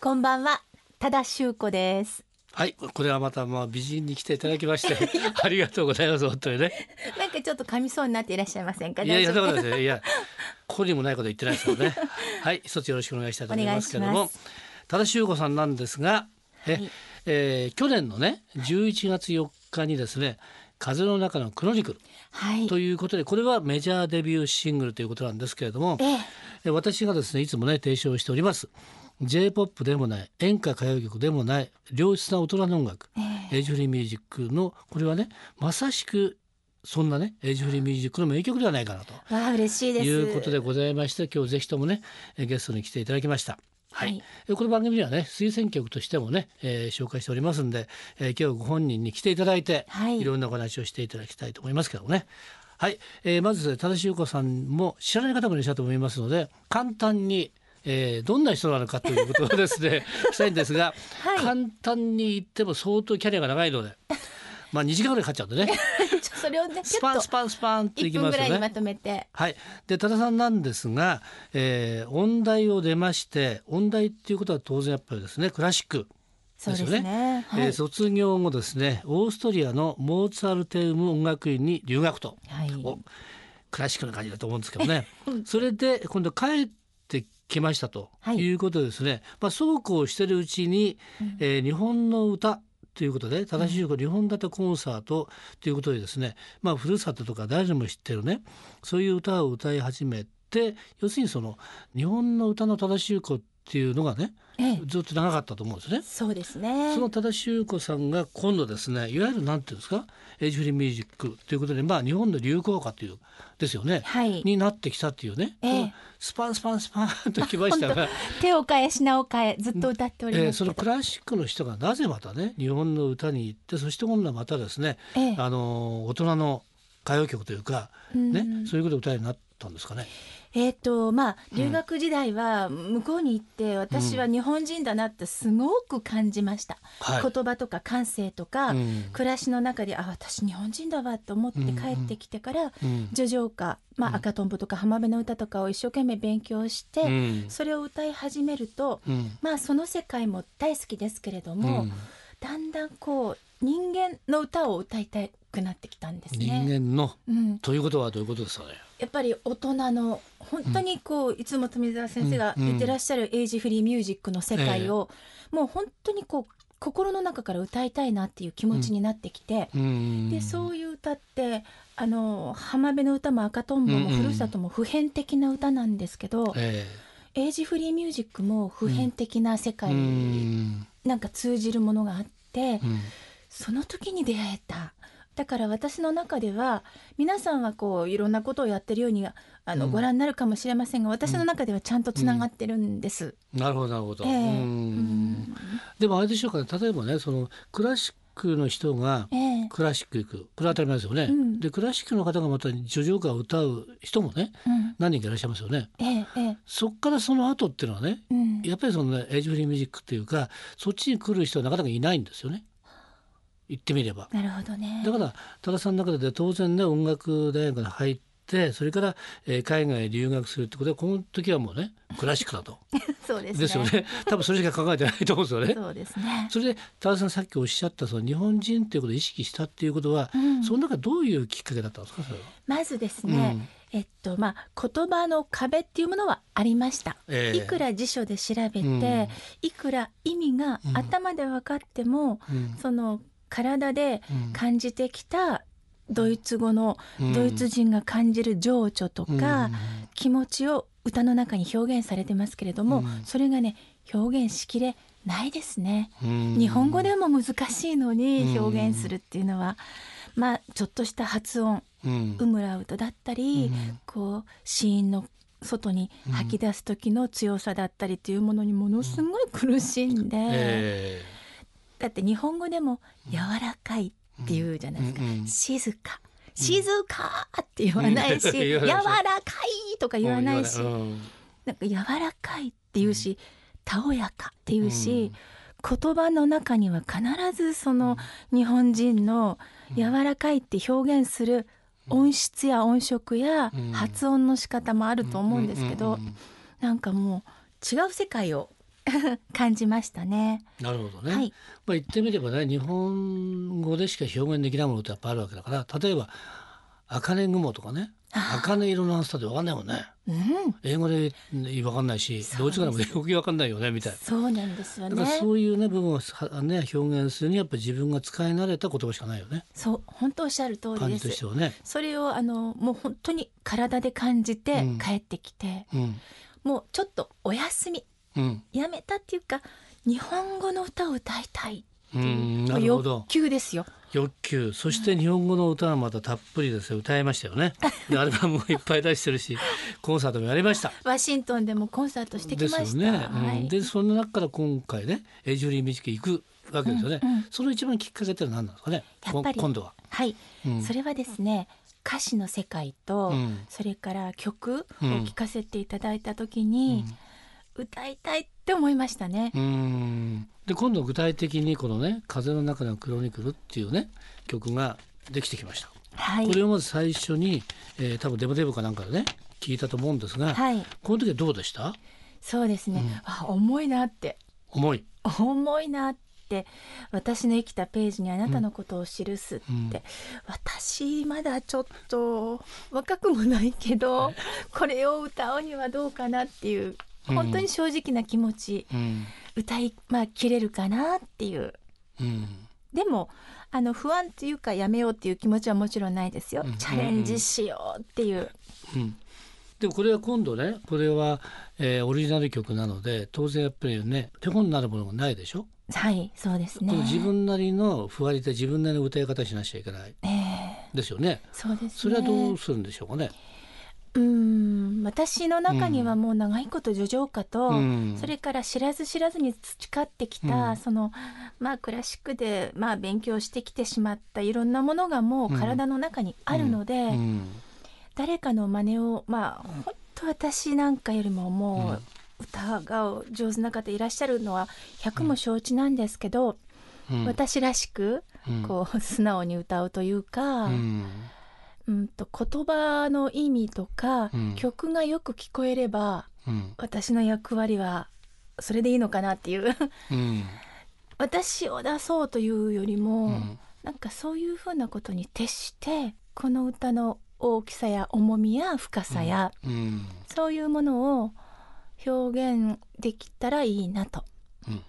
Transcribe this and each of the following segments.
こんばんは、多田修子です。はい、これはまたまあ美人に来ていただきまして ありがとうございます本当にね。なんかちょっと噛みそうになっていらっしゃいませんか？いやいやだ大丈夫？からですねいやここにもないこと言ってないですよね。はい、一つよろしくお願いしたいと思いますけども多田修子さんなんですが、え、はいえー去年のね11月4日にですね。風の中のクロニクルはい。ということでこれはメジャーデビューシングルということなんですけれどもええ、え私がですねいつもね提唱しております J-POP でもない演歌歌謡曲でもない良質な大人の音楽えエイジフリーミュージックのこれはねまさしくそんなねエイジフリーミュージックの名曲ではないかなとあ嬉しいです。いうことでございまして今日ぜひともねえゲストに来ていただきました。はいはいえこの番組ではね推薦曲としてもね、えー紹介しておりますんで、えー今日ご本人に来ていただいて、はいいろんなお話をしていただきたいと思いますけどもね。はい、えーまず多田修子さんも知らない方もいらっしゃると思いますので簡単に、えーどんな人なのかということをですね したいんですが、はい簡単に言っても相当キャリアが長いのでまあ2時間ぐらいかかっちゃうんでね それをねちスパンスパンスパンっていきますよねぐらいにま。とめて。はい、で多田さんなんですが、えー音大を出まして音大っていうことは当然やっぱりですねクラシックですよね。はいえー。卒業後ですねオーストリアのモーツァルテウム音楽院に留学と、はい。おクラシックな感じだと思うんですけどね それで今度帰ってきましたとはい。いうことでですね、まあ、そうこうしてるうちに、えー日本の歌ということで正しい日本立てコンサートということでですね、まあ、ふるさととか誰でも知ってるね。そういう歌を歌い始めて要するにその日本の歌の正しい子っていうのがねええずっと長かったと思うんですね。そうですねそ。の多田修子さんが今度ですねいわゆるなんていうんですかエイジフリーミュージックということでまあ日本の流行歌というですよね、はい。になってきたっていうね、えスパンスパンスパンときましたが、手を変え品を変えずっと歌っておりえーますけど。そのクラシックの人がなぜまたね日本の歌に行ってそして今度はまたですね、ええあの大人の歌謡曲というか、うんねそういうことを歌いになったんですかね。えーとまあ、留学時代は向こうに行って私は日本人だなってすごく感じました、はい。言葉とか感性とか、うん。暮らしの中であ私日本人だわと思って帰ってきてからうん。叙情歌、まあ、赤とんぼとか浜辺の歌とかを一生懸命勉強して、うん。それを歌い始めると、うん。まあその世界も大好きですけれども、うん。だんだんこう人間の歌を歌いたくなってきたんです人ね。間の？うん、ということはどういうことですかね？やっぱり大人の本当にこう、いつも富澤先生が言ってらっしゃるエイジフリーミュージックの世界を、もう本当にこう心の中から歌いたいなっていう気持ちになってきて、うんでそういう歌ってあの浜辺の歌も赤とんぼもふるさとも普遍的な歌なんですけど、えエイジフリーミュージックも普遍的な世え界うにん。なんか通じるものがあって、うん。その時に出会えた。だから私の中では皆さんはこういろんなことをやってるようにあの、うん。ご覧になるかもしれませんが私の中ではちゃんとつながってるんです。なるほどなるほど。ええ。うん。うん。でもあれでしょうかね。例えばねそのクラシックの人がええ。クラシック行く。これは当たり前ですよね。うん。でクラシックの方がまた叙情歌を歌う人もねうん。何人かいらっしゃいますよね。ええええ。そっからその後っていうのはねうん。やっぱりそのねエイジフリーミュージックっていうかそっちに来る人はなかなかいないんですよね。言ってみれば。なるほどね。だから多田さんの中で当然ね音楽大学に入ってそれから、えー海外へ留学するってことはこの時はもうねクラシックだと そうですね。ですよね多分それしか考えてないと思うんですよね。そうですね。それで多田さんさっきおっしゃったその日本人っていうことを意識したっていうことは、うんその中どういうきっかけだったんですかそれは？まずですね、えっとまあ言葉の壁っていうものはありました。ええいくら辞書で調べて、うんいくら意味がうん頭で分かっても、うんその体でうん。感じてきたドイツ語のうん。ドイツ人が感じる情緒とか、うん。気持ちを歌の中に表現されてますけれども、うん。それがね表現しきれないですね。うん。日本語でも難しいのに表現するっていうのは、まあちょっとした発音うん。ウムラウトだったり、うん。こう子音の外に吐き出す時の強さだったりっていうものにものすごい苦しんで、えだって日本語でも柔らかいっていうじゃないですか、うんうん静か。静かって言わないし、うん。言柔らかいとか言わないし、うん。なんか柔らかいっていうし、たおやかっていうし、言葉の中には必ずその日本人の柔らかいって表現する音質や音色やうん。発音の仕方もあると思うんですけど、なんかもう違う世界を 感じましたね。なるほどね、はい。まあ言ってみればね日本語でしか表現できないものってやっぱあるわけだから例えば茜雲とかねあ茜色のアンスタって分かんないもんね。うん、英語で分かんないしそうです。どっちからもよく分かんないよねみたいな。そうなんですよだからね。そういうね部分をはね表現するにはやっぱり自分が使い慣れた言葉しかないよね。そう本当おっしゃる通り感です。じとしてはね。それをあのもう本当に体で感じてうん。帰ってきて、うん。もうちょっとお休みうんやめたっていうか日本語の歌を歌いたいうんなるほど。欲求ですよ。欲求。そして日本語の歌はまたたっぷりですよ。歌いましたよね。でアルバムもいっぱい出してるしコンサートもやりました。ワシントンでもコンサートしてきました。ですよね、はい。うんでその中から今回ねエイジュリー・ミチキ行くわけですよね、うんうんその一番きっかけってのは何なんですかねやっぱり。こ今度は、はい、うん。それはですね歌詞の世界と、うん。それから曲をうん。聴かせていただいた時に、歌いたいって思いましたね、うん。で今度具体的にこのね「風の中のクロニクル」っていうね曲ができてきました、はい。これをまず最初に、えー多分デモデブかなんかでね聞いたと思うんですが、はい。この時はどうでした？そうですね、あ重いなって。重い。重いなって。私の生きたページにあなたのことを記すって、うん。私まだちょっと若くもないけどこれを歌うにはどうかなっていう本当に正直な気持ち、うん。歌いまあ切れるかなっていう。うん。でもあの不安っていうかやめようっていう気持ちはもちろんないですよ、うん。チャレンジしようっていう、うん。でもこれは今度ねこれは、えーオリジナル曲なので当然やっぱりね手本になるものがないでしょ、はいそうですね。自分なりのふわりで自分なりの歌い方しなきゃいけない。ええ。ですよね。そうですね。それはどうするんでしょうかね？うーん。私の中にはもう長いこと叙情歌と、うん。それから知らず知らずに培ってきた、うん。そのまあクラシックでまあ勉強してきてしまったいろんなものがもう体の中にあるので、うん。誰かの真似をまあ本当私なんかよりももう歌が上手な方いらっしゃるのは100も承知なんですけど、うん。私らしくうん。こう素直に歌うというか、ううんんと言葉の意味とか、うん。曲がよく聞こえればうん。私の役割はそれでいいのかなっていう。うん。私を出そうというよりも、うん。なんかそういうふうなことに徹してこの歌の大きさや重みや深さや、うん。そういうものを表現できたらいいなと。うん。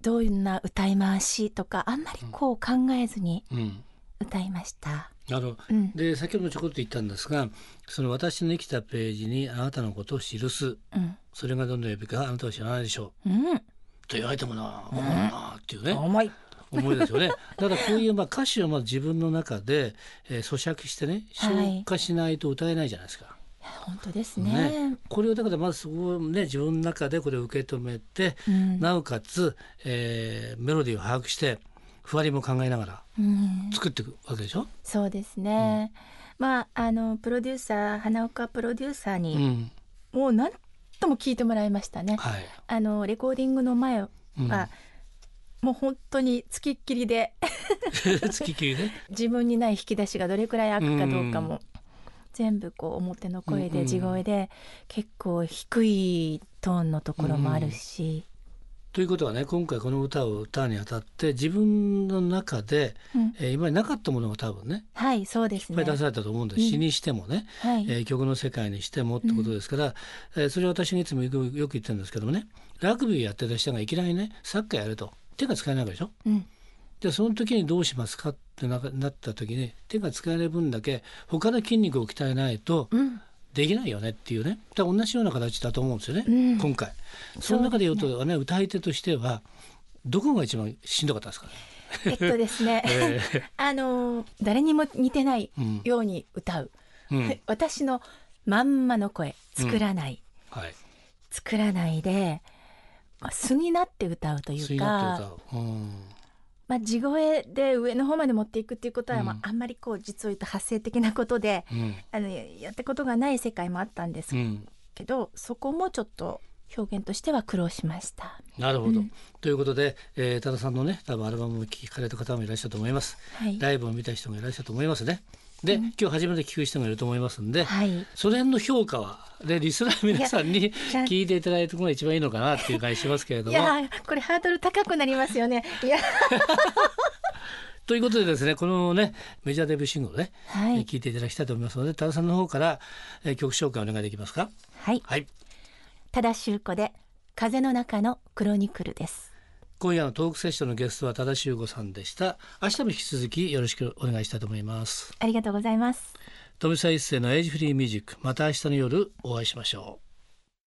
どんな歌い回しとかあんまりこう考えずにうん。歌いました。なるほど。うん、で先ほどもちょこっと言ったんですがその私の生きたページにあなたのことを記す。うん、それがどんな呼びかあなたは知らないでしょう。うん、と言われてもな思うなっていうね、重い。思いですよね。だからこういうまあ歌詞をまず自分の中で、えー咀嚼してねはい。消化しないと歌えないじゃないですか。本当ですね。ね。これをだからまずそこをね自分の中でこれを受け止めて、うん、なおかつ、えーメロディーを把握してふわりも考えながらうん、作っていくわけでしょ？そうですね。まああのプロデューサー花岡プロデューサーうに、ん、もう何とも聞いてもらいましたね。はい。あのレコーディングの前は、うんもう本当につきっきりで 月切りね。自分にない引き出しがどれくらい開くかどうかも、全部こう表の声うんうんで地声で結構低いトーンのところもあるし、ということはね今回この歌を歌うにあたって自分の中で、うん。えー今までなかったものが多分ねはいそうですね。いっぱい出されたと思うんです、うん。詩にしてもね、はい、えー曲の世界にしてもってことですから、えーそれは私がいつもよく言ってるんですけどもねラグビーやってた人がいきなりねサッカーやると手が使えないわけでしょ？うん。でその時にどうしますか？ってななった時に手が使えない分だけ他の筋肉を鍛えないとうんできないよねっていうね。同じような形だと思うんですよね、うん。今回。その中で言うとね。歌い手としてはどこが一番しんどかったですかね、えっとですね、え あの誰にも似てないうん。ように歌う、うん。私のまんまの声作らない、はい。作らないで、まあ、素になって歌うといそうか。うん、まあ、地声で上の方まで持っていくっていうことは、うん。まあ、あんまりこう実を言うと発声的なことでうん。あのやったことがない世界もあったんですうん、けど、そこもちょっと表現としては苦労しました。なるほど、うん。ということで、えー、多田さんのね多分アルバムを聴かれた方もいらっしゃると思います。はい、ライブを見た人もいらっしゃると思いますねで、今日初めて聞く人もいると思いますんで、はいその辺の評価はでリスナーの皆さんに聞いていただいたのが一番いいのかなっていう感じしますけれども。いやーこれハードル高くなりますよね。いや ということでですねこのねメジャーデビューシングルね、はいえー聞いていただきたいと思いますので多田さんの方から、えー曲紹介お願いできますか？はいはい多田修子で風の中のクロニクルです。今夜のトークセッションのゲストは多田修吾さんでした。明日も引き続きよろしくお願いしたいと思います。ありがとうございます。富澤一世のエイジフリーミュージック。また明日の夜お会いしましょう